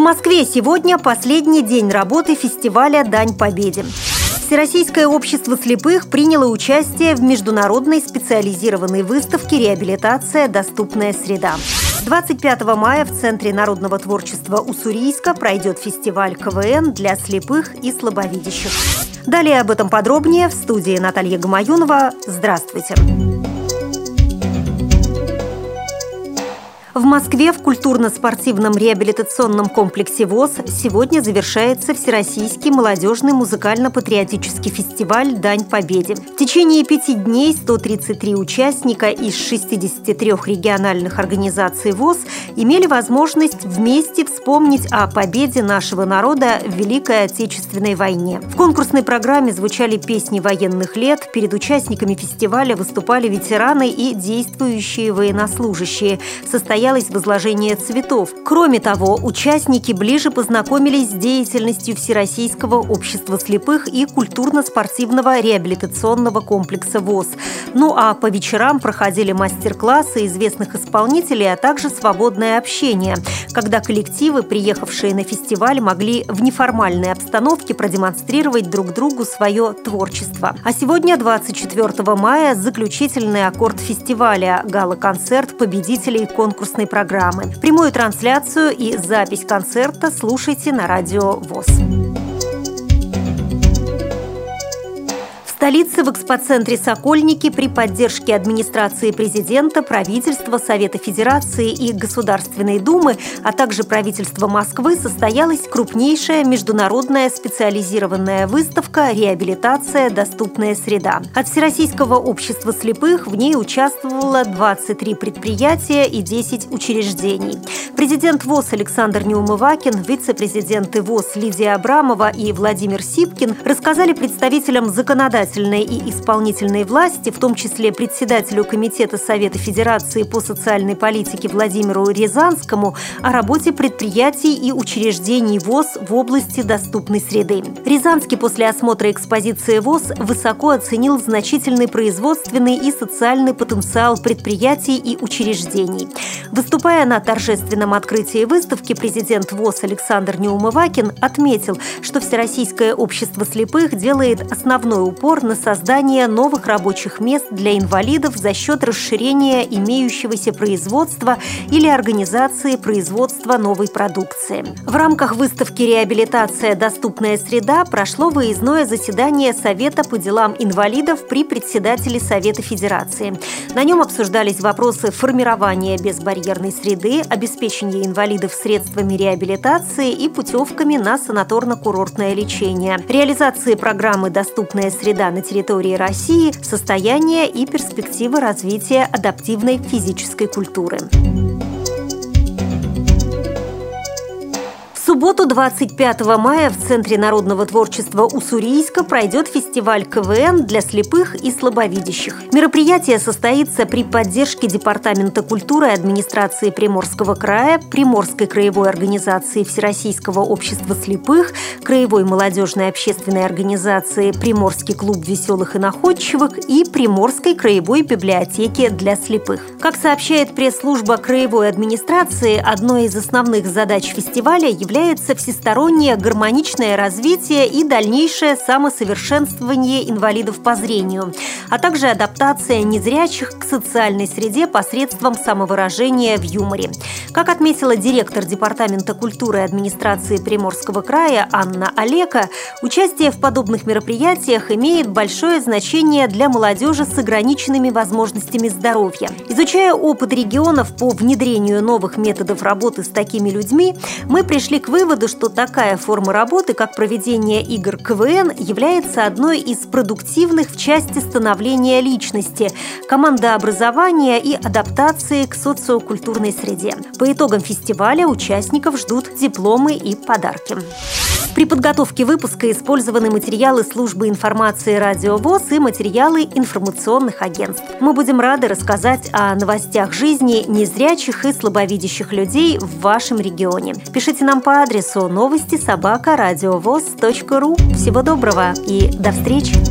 Москве сегодня последний день работы фестиваля «Дань Победе». Всероссийское общество слепых приняло участие в международной специализированной выставке «Реабилитация. Доступная среда». 25 мая в Центре народного творчества Уссурийска пройдет фестиваль КВН для слепых и слабовидящих. Далее об этом подробнее в студии Наталья Гамаюнова. Здравствуйте! Здравствуйте! В Москве в культурно-спортивном реабилитационном комплексе ВОЗ сегодня завершается Всероссийский молодежный музыкально-патриотический фестиваль «Дань Победе». В течение пяти дней 133 участника из 63 региональных организаций ВОЗ имели возможность вместе вспомнить о победе нашего народа в Великой Отечественной войне. В конкурсной программе звучали песни военных лет, перед участниками фестиваля выступали ветераны и действующие военнослужащие, состоящие состоялось возложение цветов. Кроме того, участники ближе познакомились с деятельностью Всероссийского общества слепых и культурно-спортивного реабилитационного комплекса ВОЗ. Ну а по вечерам проходили мастер-классы известных исполнителей, а также свободное общение, когда коллективы, приехавшие на фестиваль, могли в неформальной обстановке продемонстрировать друг другу свое творчество. А сегодня, 24 мая, заключительный аккорд фестиваля – гала-концерт победителей конкурса конкурсной программы. Прямую трансляцию и запись концерта слушайте на радио ВОЗ. Столице в экспоцентре «Сокольники» при поддержке администрации президента, правительства, Совета Федерации и Государственной Думы, а также правительства Москвы состоялась крупнейшая международная специализированная выставка «Реабилитация. Доступная среда». От Всероссийского общества слепых в ней участвовало 23 предприятия и 10 учреждений. Президент ВОЗ Александр Неумывакин, вице-президенты ВОЗ Лидия Абрамова и Владимир Сипкин рассказали представителям законодательства законодательной и исполнительной власти, в том числе председателю Комитета Совета Федерации по социальной политике Владимиру Рязанскому, о работе предприятий и учреждений ВОЗ в области доступной среды. Рязанский после осмотра экспозиции ВОЗ высоко оценил значительный производственный и социальный потенциал предприятий и учреждений. Выступая на торжественном открытии выставки, президент ВОЗ Александр Неумывакин отметил, что Всероссийское общество слепых делает основной упор на создание новых рабочих мест для инвалидов за счет расширения имеющегося производства или организации производства новой продукции. В рамках выставки «Реабилитация. Доступная среда» прошло выездное заседание Совета по делам инвалидов при председателе Совета Федерации. На нем обсуждались вопросы формирования безбарьерной среды, обеспечения инвалидов средствами реабилитации и путевками на санаторно-курортное лечение, реализации программы «Доступная среда» на территории России, состояние и перспективы развития адаптивной физической культуры. Субботу, 25 мая, в Центре народного творчества Уссурийска пройдет фестиваль КВН для слепых и слабовидящих. Мероприятие состоится при поддержке Департамента культуры администрации Приморского края, Приморской краевой организации Всероссийского общества слепых, Краевой молодежной общественной организации Приморский клуб веселых и находчивых и Приморской краевой библиотеки для слепых. Как сообщает пресс-служба краевой администрации, одной из основных задач фестиваля является является всестороннее гармоничное развитие и дальнейшее самосовершенствование инвалидов по зрению, а также адаптация незрячих к социальной среде посредством самовыражения в юморе. Как отметила директор Департамента культуры и администрации Приморского края Анна Олека, участие в подобных мероприятиях имеет большое значение для молодежи с ограниченными возможностями здоровья. Изучая опыт регионов по внедрению новых методов работы с такими людьми, мы пришли к выводу, что такая форма работы, как проведение игр КВН, является одной из продуктивных в части становления личности, командообразования и адаптации к социокультурной среде. По итогам фестиваля участников ждут дипломы и подарки. При подготовке выпуска использованы материалы службы информации «Радио ВОЗ» и материалы информационных агентств. Мы будем рады рассказать о новостях жизни незрячих и слабовидящих людей в вашем регионе. Пишите нам по адресу новости собака ру. Всего доброго и до встречи!